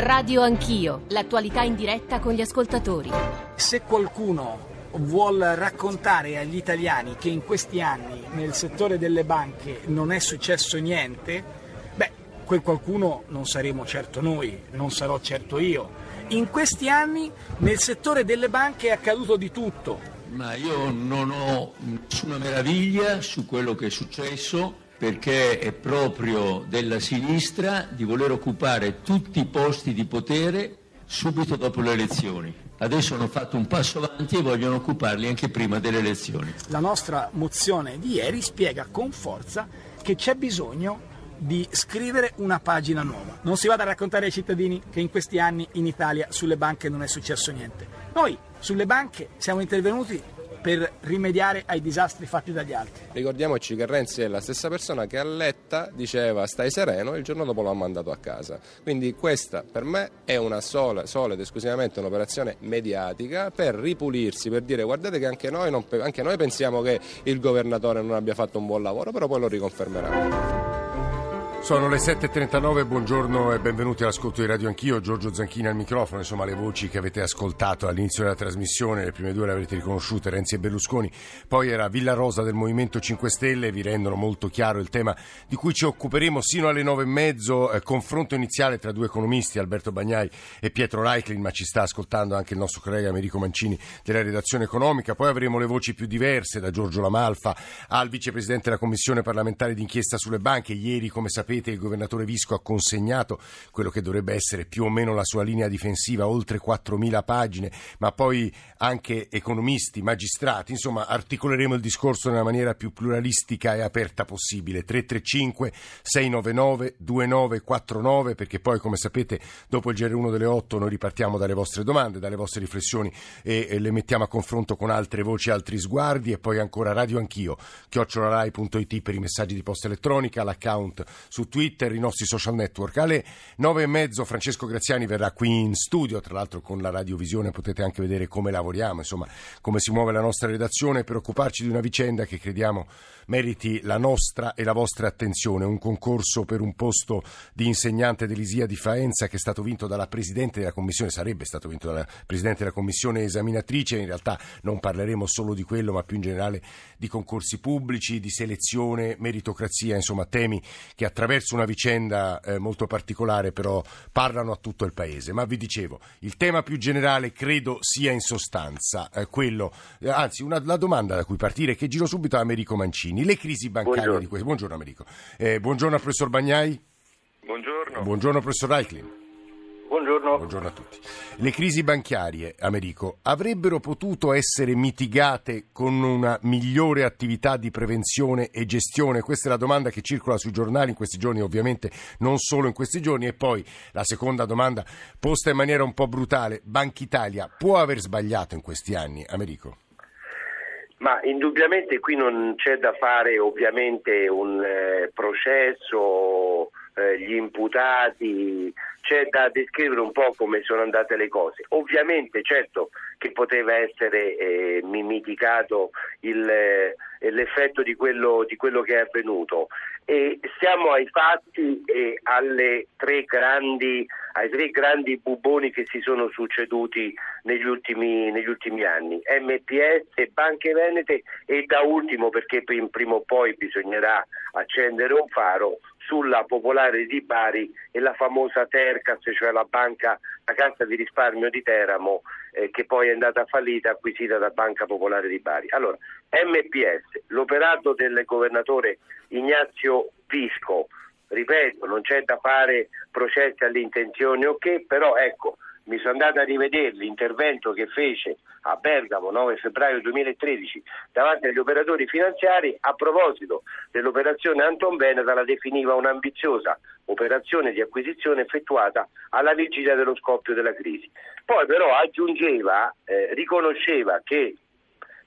Radio Anch'io, l'attualità in diretta con gli ascoltatori. Se qualcuno vuol raccontare agli italiani che in questi anni nel settore delle banche non è successo niente, beh, quel qualcuno non saremo certo noi, non sarò certo io. In questi anni nel settore delle banche è accaduto di tutto. Ma io non ho nessuna meraviglia su quello che è successo perché è proprio della sinistra di voler occupare tutti i posti di potere subito dopo le elezioni. Adesso hanno fatto un passo avanti e vogliono occuparli anche prima delle elezioni. La nostra mozione di ieri spiega con forza che c'è bisogno di scrivere una pagina nuova. Non si vada a raccontare ai cittadini che in questi anni in Italia sulle banche non è successo niente. Noi sulle banche siamo intervenuti per rimediare ai disastri fatti dagli altri. Ricordiamoci che Renzi è la stessa persona che a Letta diceva stai sereno e il giorno dopo l'ha mandato a casa. Quindi questa per me è una sola, sola ed esclusivamente un'operazione mediatica per ripulirsi, per dire guardate che anche noi, non, anche noi pensiamo che il governatore non abbia fatto un buon lavoro, però poi lo riconfermerà. Sono le 7.39, buongiorno e benvenuti all'ascolto di Radio Anch'io, Giorgio Zanchini al microfono, insomma le voci che avete ascoltato all'inizio della trasmissione, le prime due le avrete riconosciute, Renzi e Berlusconi, poi era Villa Rosa del Movimento 5 Stelle, vi rendono molto chiaro il tema di cui ci occuperemo sino alle nove e mezzo, eh, confronto iniziale tra due economisti, Alberto Bagnai e Pietro Reiklin, ma ci sta ascoltando anche il nostro collega Americo Mancini della redazione economica, poi avremo le voci più diverse da Giorgio Lamalfa al vicepresidente della Commissione parlamentare d'inchiesta sulle banche, ieri come sapete sapete il governatore Visco ha consegnato quello che dovrebbe essere più o meno la sua linea difensiva, oltre 4.000 pagine, ma poi anche economisti, magistrati, insomma articoleremo il discorso nella maniera più pluralistica e aperta possibile. 335 699 2949 perché poi come sapete dopo il GR1 delle 8 noi ripartiamo dalle vostre domande, dalle vostre riflessioni e, e le mettiamo a confronto con altre voci, altri sguardi e poi ancora Radio Anch'io, chiocciolarai.it per i messaggi di posta elettronica, l'account su Twitter, i nostri social network. Alle nove e mezzo Francesco Graziani verrà qui in studio, tra l'altro con la radiovisione potete anche vedere come lavoriamo, insomma come si muove la nostra redazione per occuparci di una vicenda che crediamo meriti la nostra e la vostra attenzione. Un concorso per un posto di insegnante dell'Isia di Faenza che è stato vinto dalla Presidente della Commissione, sarebbe stato vinto dalla Presidente della Commissione esaminatrice, in realtà non parleremo solo di quello ma più in generale di concorsi pubblici, di selezione, meritocrazia, insomma temi che attraverso una vicenda eh, molto particolare, però parlano a tutto il Paese. Ma vi dicevo, il tema più generale credo sia in sostanza eh, quello, eh, anzi una, la domanda da cui partire che giro subito a Americo Mancini. Le crisi bancarie buongiorno. di questo. Buongiorno Americo. Eh, buongiorno professor Bagnai. Buongiorno. Buongiorno professor Reiklin. Buongiorno. Buongiorno a tutti. Le crisi bancarie, Americo, avrebbero potuto essere mitigate con una migliore attività di prevenzione e gestione? Questa è la domanda che circola sui giornali in questi giorni, ovviamente non solo in questi giorni. E poi la seconda domanda, posta in maniera un po' brutale, Banca Italia può aver sbagliato in questi anni, Americo? Ma indubbiamente qui non c'è da fare ovviamente un eh, processo eh, gli imputati, c'è da descrivere un po' come sono andate le cose. Ovviamente, certo che poteva essere eh, mitigato il, eh, l'effetto di quello, di quello, che è avvenuto. E siamo ai fatti e tre grandi, ai tre grandi buboni che si sono succeduti negli ultimi, negli ultimi anni, MPS, Banche Venete e da ultimo, perché prima o poi bisognerà accendere un faro, sulla Popolare di Bari e la famosa Tercas, cioè la banca, la cassa di risparmio di Teramo, eh, che poi è andata fallita, acquisita da Banca Popolare di Bari. Allora, MPS, l'operato del governatore Ignazio Visco, ripeto, non c'è da fare processi all'intenzione o okay, che, però ecco, mi sono andato a rivedere l'intervento che fece a Bergamo 9 febbraio 2013 davanti agli operatori finanziari a proposito dell'operazione Anton Veneta la definiva un'ambiziosa operazione di acquisizione effettuata alla vigilia dello scoppio della crisi. Poi però aggiungeva, eh, riconosceva che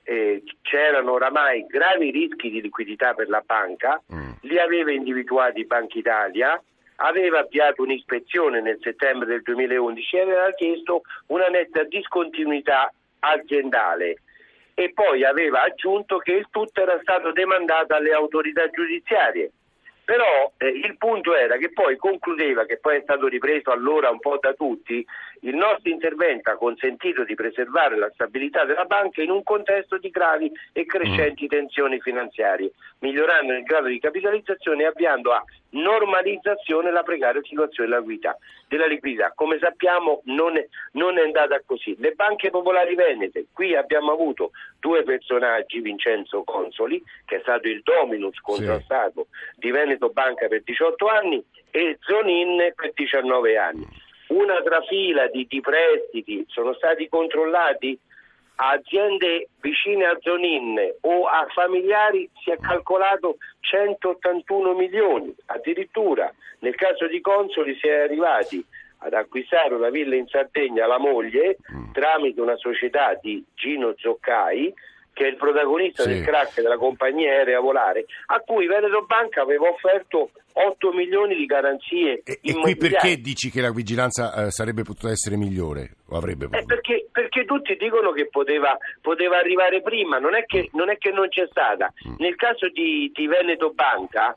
eh, c'erano oramai gravi rischi di liquidità per la banca, mm. li aveva individuati Banca Italia, aveva avviato un'ispezione nel settembre del 2011 e aveva chiesto una netta discontinuità aziendale. E poi aveva aggiunto che il tutto era stato demandato alle autorità giudiziarie. Però eh, il punto era che poi concludeva, che poi è stato ripreso allora un po' da tutti, il nostro intervento ha consentito di preservare la stabilità della banca in un contesto di gravi e crescenti tensioni finanziarie, migliorando il grado di capitalizzazione e avviando a normalizzazione la precaria situazione della liquidità. Della liquidità. Come sappiamo non è, non è andata così. Le banche popolari venete, qui abbiamo avuto due personaggi, Vincenzo Consoli, che è stato il dominus contrastato sì. di Veneto Banca per 18 anni, e Zonin per 19 anni. Una trafila di, di prestiti sono stati controllati a aziende vicine a Zonin o a familiari si è calcolato 181 milioni, addirittura nel caso di Consoli si è arrivati ad acquistare una villa in Sardegna alla moglie mm. tramite una società di Gino Zoccai che è il protagonista sì. del crack della compagnia aerea volare, a cui Veneto Banca aveva offerto 8 milioni di garanzie e, e qui perché dici che la vigilanza eh, sarebbe potuta essere migliore o avrebbe potuto? Eh perché, perché, tutti dicono che poteva, poteva arrivare prima, non è che non, è che non c'è stata. Mm. Nel caso di, di Veneto Banca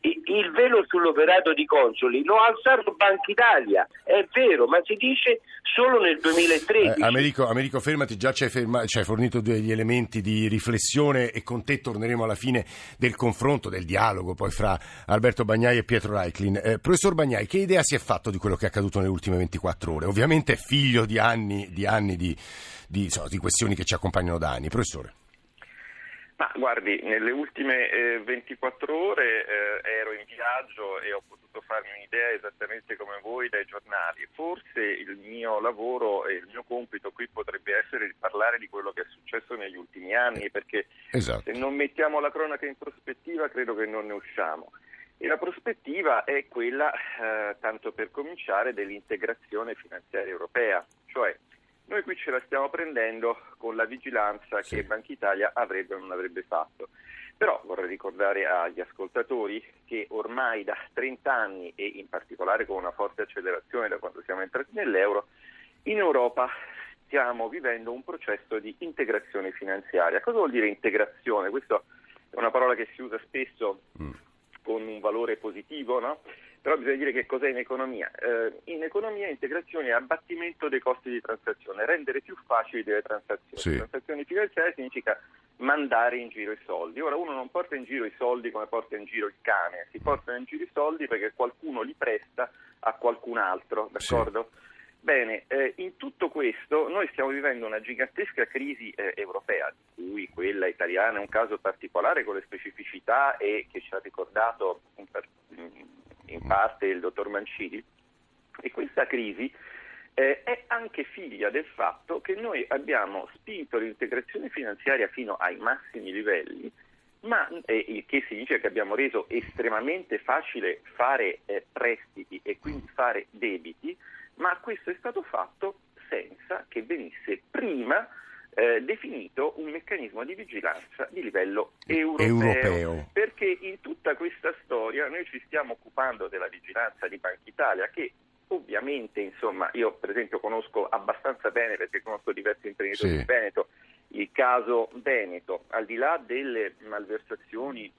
il velo sull'operato di Consoli lo ha alzato Banca Italia, è vero, ma si dice solo nel 2013. Eh, Americo, Americo, fermati, già ci hai, ferma, ci hai, fornito degli elementi di riflessione e con te torneremo alla fine del confronto, del dialogo poi fra Alberto Bagnai e Pietro Reiklin. Eh, professor Bagnai, che idea si è fatto di quello che è accaduto nelle ultime 24 ore? Ovviamente è figlio di anni di, anni di, di, insomma, di questioni che ci accompagnano da anni. Professore. Ma guardi, nelle ultime eh, 24 ore eh, ero in viaggio e ho potuto farmi un'idea esattamente come voi dai giornali. Forse il mio lavoro e il mio compito qui potrebbe essere di parlare di quello che è successo negli ultimi anni, perché esatto. se non mettiamo la cronaca in prospettiva credo che non ne usciamo. E la prospettiva è quella, eh, tanto per cominciare, dell'integrazione finanziaria europea, cioè noi qui ce la stiamo prendendo con la vigilanza sì. che Banca Italia avrebbe o non avrebbe fatto. Però vorrei ricordare agli ascoltatori che ormai da 30 anni e in particolare con una forte accelerazione da quando siamo entrati nell'euro, in Europa stiamo vivendo un processo di integrazione finanziaria. Cosa vuol dire integrazione? Questa è una parola che si usa spesso mm. Con un valore positivo, no? però bisogna dire che cos'è in economia. Eh, in economia integrazione è abbattimento dei costi di transazione, rendere più facili delle transazioni. Sì. Transazioni finanziarie significa mandare in giro i soldi. Ora uno non porta in giro i soldi come porta in giro il cane, si portano in giro i soldi perché qualcuno li presta a qualcun altro, d'accordo? Sì. Bene, eh, in tutto questo noi stiamo vivendo una gigantesca crisi eh, europea, di cui quella italiana è un caso particolare con le specificità e che ci ha ricordato un, in parte il dottor Mancini, e questa crisi eh, è anche figlia del fatto che noi abbiamo spinto l'integrazione finanziaria fino ai massimi livelli, ma eh, il che significa che abbiamo reso estremamente facile fare eh, prestiti e quindi fare debiti, ma questo è stato fatto senza che venisse prima eh, definito un meccanismo di vigilanza di livello europeo, europeo, perché in tutta questa storia noi ci stiamo occupando della vigilanza di Banca Italia che ovviamente insomma io per esempio conosco abbastanza bene perché conosco diversi imprenditori sì. di Veneto il caso Veneto al di là delle malversazioni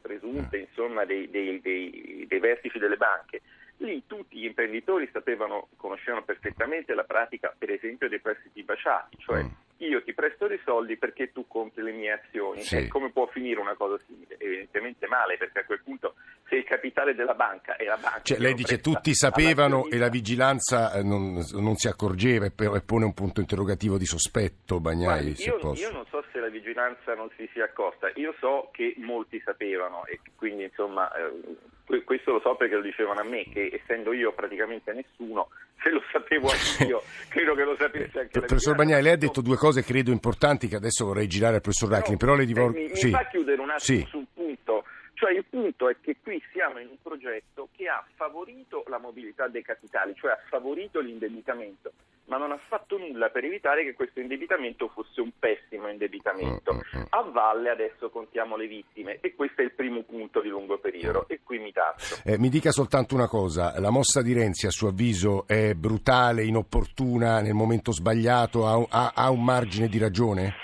presunte mm. insomma dei, dei, dei, dei vertici delle banche Lì tutti gli imprenditori sapevano, conoscevano perfettamente la pratica, per esempio, dei prestiti baciati, cioè mm. io ti presto dei soldi perché tu compri le mie azioni. Sì. E come può finire una cosa simile? Evidentemente male, perché a quel punto se il capitale della banca è la banca... Cioè, lei dice tutti sapevano e la vigilanza eh, non, non si accorgeva e pone un punto interrogativo di sospetto, Bagnai, Guardi, io, io non so se la vigilanza non si sia accorta, io so che molti sapevano e quindi insomma... Eh, questo lo so perché lo dicevano a me, che essendo io praticamente nessuno, se lo sapevo anch'io, credo che lo sapesse anche la Professor Bagnai, lei ha detto due cose credo importanti che adesso vorrei girare al professor Racklin, però le divorcio... Eh, mi, sì. mi fa chiudere un attimo sì. sul punto, cioè il punto è che qui siamo in un progetto che ha favorito la mobilità dei capitali, cioè ha favorito l'indebitamento ma non ha fatto nulla per evitare che questo indebitamento fosse un pessimo indebitamento. Mm, mm, mm. A valle adesso contiamo le vittime e questo è il primo punto di lungo periodo e qui mi taccio. Eh, mi dica soltanto una cosa, la mossa di Renzi a suo avviso è brutale, inopportuna, nel momento sbagliato, ha, ha, ha un margine di ragione?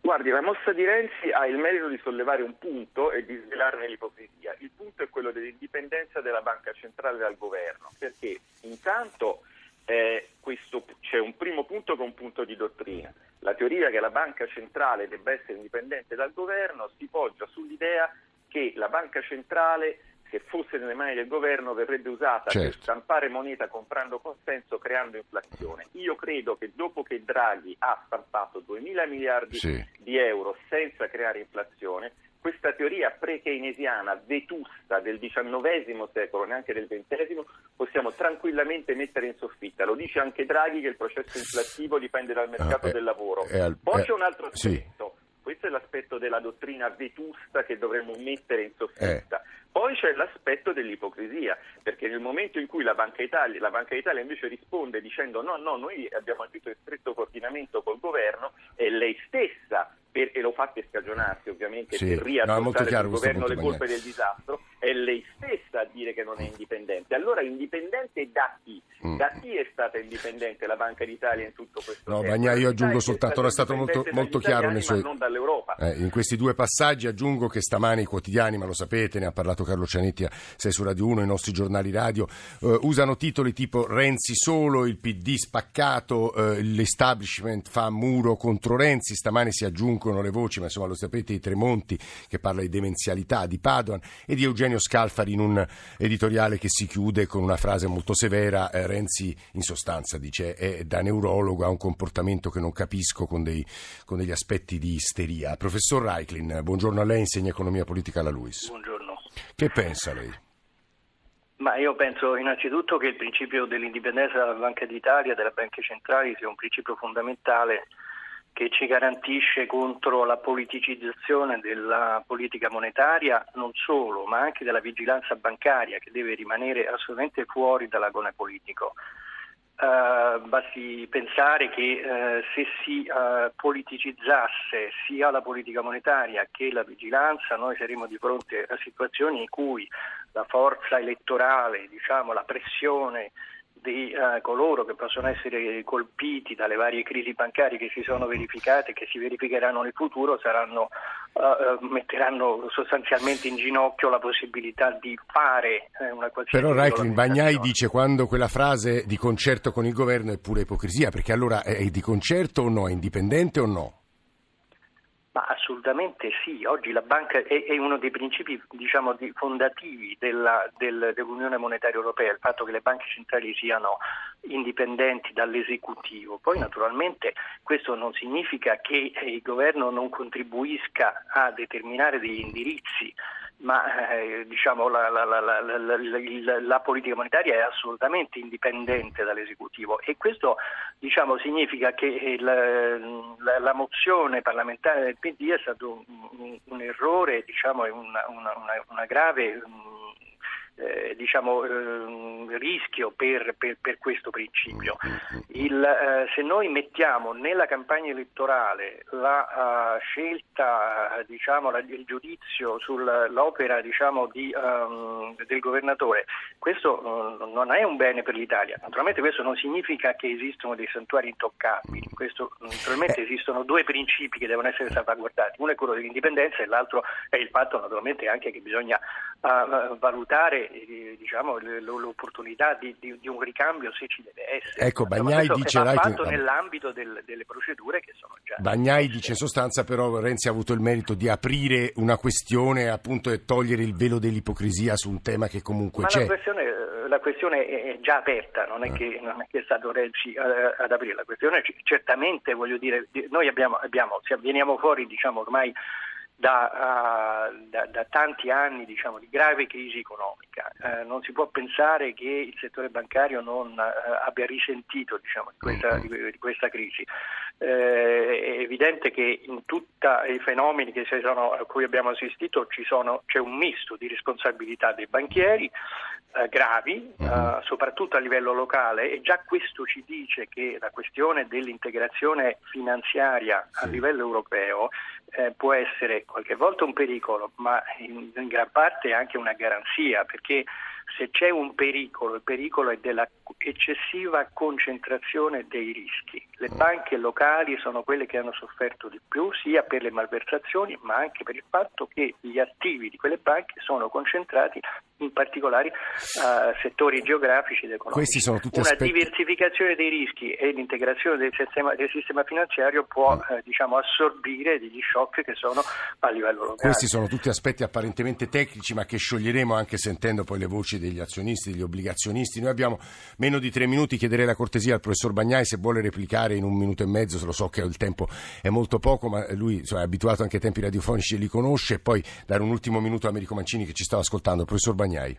Guardi, la mossa di Renzi ha il merito di sollevare un punto e di svelarne l'ipocrisia. Il punto è quello dell'indipendenza della banca centrale dal governo, perché intanto eh, questo, c'è un primo punto che è un punto di dottrina. La teoria che la banca centrale debba essere indipendente dal governo si poggia sull'idea che la banca centrale se fosse nelle mani del governo verrebbe usata certo. per stampare moneta comprando consenso creando inflazione. Io credo che dopo che Draghi ha stampato 2 mila miliardi sì. di euro senza creare inflazione, questa teoria pre-keynesiana vetusta del XIX secolo, neanche del XX, possiamo tranquillamente mettere in soffitta. Lo dice anche Draghi che il processo inflattivo dipende dal mercato ah, eh, del lavoro. Al, Poi eh, c'è un altro aspetto. Sì. Questo è l'aspetto della dottrina vetusta che dovremmo mettere in soffitta. Eh. Poi c'è l'aspetto dell'ipocrisia, perché nel momento in cui la Banca Italia, la Banca Italia invece risponde dicendo no, no, noi abbiamo agito in stretto coordinamento col governo e lei stessa, per, e lo fa per scagionarsi ovviamente, sì, per riadottare no, il governo le colpe del disastro, è lei stessa a dire che non è indipendente. Allora indipendente da chi? Mm. Da chi è stata indipendente la Banca d'Italia in tutto questo no, tempo? Io aggiungo soltanto, era stato molto, molto chiaro nei suoi... non dall'Europa. Eh, in questi due passaggi aggiungo che stamani i quotidiani, ma lo sapete, ne ha parlato Carlo Cianetti, sei su Radio 1, i nostri giornali radio, eh, usano titoli tipo Renzi solo, il PD spaccato, eh, l'establishment fa muro contro Renzi, stamani si aggiungono le voci, ma insomma lo sapete, i Tremonti che parla di demenzialità, di Padoan e di Eugenio Eugenio Scalfari in un editoriale che si chiude con una frase molto severa. Eh, Renzi in sostanza dice è da neurologo, ha un comportamento che non capisco con, dei, con degli aspetti di isteria. Professor Reiklin, buongiorno a lei, insegna economia politica alla LUIS. Buongiorno. Che pensa lei? Ma io penso innanzitutto che il principio dell'indipendenza della Banca d'Italia e delle banche centrali sia un principio fondamentale che ci garantisce contro la politicizzazione della politica monetaria, non solo, ma anche della vigilanza bancaria che deve rimanere assolutamente fuori dall'agone politico. Uh, basti pensare che uh, se si uh, politicizzasse sia la politica monetaria che la vigilanza, noi saremmo di fronte a situazioni in cui la forza elettorale, diciamo, la pressione di uh, coloro che possono essere colpiti dalle varie crisi bancarie che si sono verificate e che si verificheranno nel futuro saranno, uh, metteranno sostanzialmente in ginocchio la possibilità di fare uh, una qualsiasi Però Reiklin Bagnai dice quando quella frase di concerto con il governo è pure ipocrisia, perché allora è di concerto o no, è indipendente o no? Ma assolutamente sì, oggi la banca è, è uno dei principi diciamo, di, fondativi della, del, dell'Unione Monetaria Europea, il fatto che le banche centrali siano indipendenti dall'esecutivo. Poi naturalmente questo non significa che il governo non contribuisca a determinare degli indirizzi ma eh, diciamo, la, la, la, la, politica monetaria è assolutamente indipendente dall'esecutivo e questo diciamo, significa che il, la, mozione parlamentare del PD è stato un, un errore diciamo, una, una, una, grave eh, diciamo, eh, rischio per, per, per, questo principio. Il, eh, se noi mettiamo nella campagna elettorale la uh, scelta, diciamo, la, il giudizio sull'opera diciamo, di, um, del governatore, questo uh, non è un bene per l'Italia. Naturalmente questo non significa che esistono dei santuari intoccabili, questo, naturalmente eh. esistono due principi che devono essere salvaguardati, uno è quello dell'indipendenza e l'altro è il fatto naturalmente anche che bisogna uh, valutare eh, diciamo, l'opportunità di, di, di, un ricambio se ci deve essere. Ecco, Bagnai dice va fatto nell'ambito del, delle procedure che sono già. Bagnai dice in sostanza però Renzi ha avuto il merito di aprire una questione appunto e togliere il velo dell'ipocrisia su un tema che comunque Ma c'è. La questione, la questione è già aperta, non è, ah. che, non è che è stato Renzi uh, ad aprire la questione, certamente voglio dire, noi abbiamo, abbiamo veniamo fuori diciamo ormai da, uh, da, da, tanti anni diciamo, di grave crisi economica. Uh, non si può pensare che il settore bancario non uh, abbia risentito diciamo, di, questa, di, di, questa, crisi. è evidente che in tutti i fenomeni sono, a cui abbiamo assistito sono, c'è un misto di responsabilità dei banchieri gravi, mm-hmm. soprattutto a livello locale, e già questo ci dice che la questione dell'integrazione finanziaria a livello europeo eh, può essere qualche volta un pericolo, ma in, in gran parte anche una garanzia, perché se c'è un pericolo, il pericolo è della eccessiva concentrazione dei rischi. Le mm. banche locali sono quelle che hanno sofferto di più sia per le malversazioni ma anche per il fatto che gli attivi di quelle banche sono concentrati in particolari uh, settori geografici ed economici. Una aspetti... diversificazione dei rischi e l'integrazione del sistema, del sistema finanziario può mm. eh, diciamo, assorbire degli shock che sono a livello locale. Questi sono tutti aspetti apparentemente tecnici ma che scioglieremo anche sentendo poi le voci degli azionisti, degli obbligazionisti. Noi abbiamo meno di tre minuti, chiederei la cortesia al professor Bagnai se vuole replicare in un minuto e mezzo, se lo so che il tempo è molto poco, ma lui insomma, è abituato anche ai tempi radiofonici e li conosce, e poi dare un ultimo minuto a Americo Mancini che ci stava ascoltando. Professor Bagnai.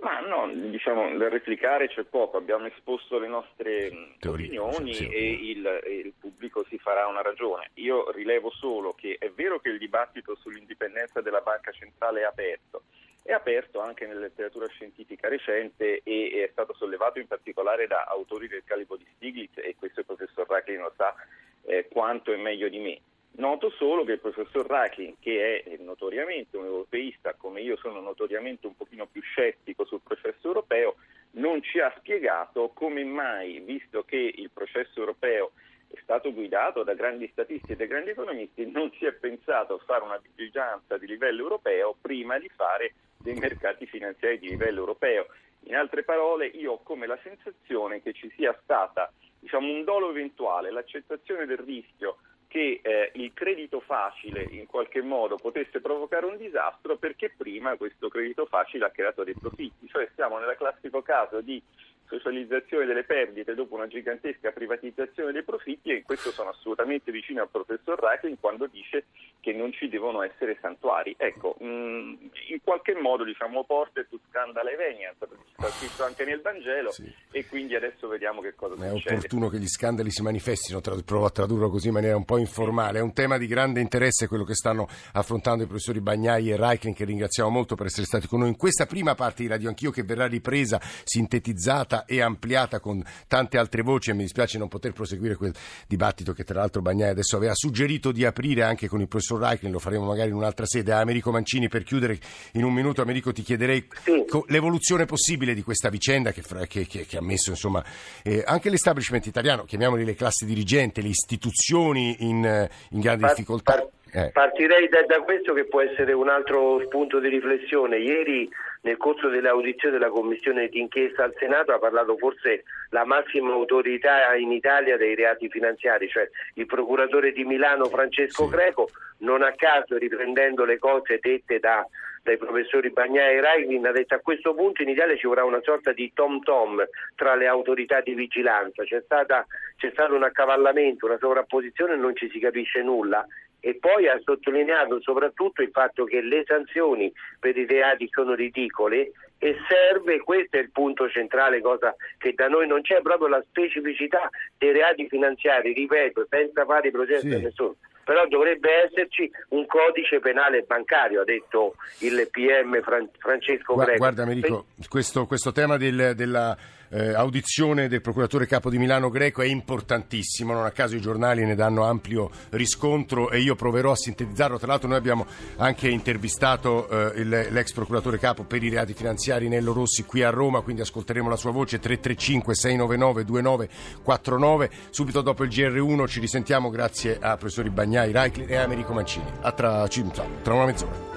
Ma no, diciamo, da replicare c'è poco, abbiamo esposto le nostre Teorie, opinioni sì, sì. e il, il, pubblico si farà una ragione. Io rilevo solo che è vero che il dibattito sull'indipendenza della banca centrale è aperto, è aperto anche nella letteratura scientifica recente e è stato sollevato in particolare da autori del calibro di Stiglitz e questo il professor Racklin lo sa eh, quanto è meglio di me. Noto solo che il professor Racklin, che è notoriamente un europeista, come io sono notoriamente un pochino più scettico sul processo europeo, non ci ha spiegato come mai, visto che il processo europeo è stato guidato da grandi statisti e da grandi economisti, non si è pensato a fare una diligenza di livello europeo prima di fare dei mercati finanziari di livello europeo. In altre parole, io ho come la sensazione che ci sia stata diciamo, un dolo eventuale, l'accettazione del rischio che eh, il credito facile in qualche modo potesse provocare un disastro perché prima questo credito facile ha creato dei profitti, cioè siamo nel classico caso di socializzazione delle perdite dopo una gigantesca privatizzazione dei profitti e in questo sono assolutamente vicino al professor Reichlin quando dice che non ci devono essere santuari. Ecco, mh, mm, in qualche modo diciamo porte tu scandala eveniat, sta scritto anche nel Vangelo sì. e quindi adesso vediamo che cosa è succede. È opportuno che gli scandali si manifestino, provo a tradurlo così in maniera un po' informale. È un tema di grande interesse quello che stanno affrontando i professori Bagnai e Reichlin che ringraziamo molto per essere stati con noi in questa prima parte di Radio Anch'io che verrà ripresa, sintetizzata e ampliata con tante altre voci e mi dispiace non poter proseguire quel dibattito che tra l'altro Bagnai adesso aveva suggerito di aprire anche con il professor Reichlin, lo faremo magari in un'altra sede. Americo Mancini, per chiudere in un minuto, Americo, ti chiederei sì. l'evoluzione possibile di questa vicenda che, che, che, che ha messo insomma, eh, anche l'establishment italiano, chiamiamoli le classi dirigenti, le istituzioni in, in grande par, difficoltà. Par, eh. Partirei da, da, questo che può essere un altro spunto di riflessione. Ieri nel corso delle audizioni della commissione d'inchiesta al Senato ha parlato forse la massima autorità in Italia dei reati finanziari, cioè il procuratore di Milano Francesco sì. Greco, non a caso riprendendo le cose dette da, dai professori Bagnai e Raivin, ha detto a questo punto in Italia ci vorrà una sorta di tom-tom tra le autorità di vigilanza, c'è, stata, c'è stato un accavallamento, una sovrapposizione e non ci si capisce nulla e poi ha sottolineato soprattutto il fatto che le sanzioni per i reati sono ridicole e serve, questo è il punto centrale, cosa che da noi non c'è, proprio la specificità dei reati finanziari, ripeto, senza fare i processi sì. a nessuno. Però dovrebbe esserci un codice penale bancario, ha detto il PM Francesco Greco. Guarda Americo, questo, questo tema del, della eh, audizione del procuratore capo di Milano Greco è importantissimo, non a caso i giornali ne danno ampio riscontro e io proverò a sintetizzarlo. Tra l'altro noi abbiamo anche intervistato eh, l'ex procuratore capo per i reati finanziari Nello Rossi qui a Roma, quindi ascolteremo la sua voce 335 699 2949. Subito dopo il GR1 ci risentiamo grazie a professori Bagnai, Reichli e Americo Mancini. A tra, tra una mezz'ora.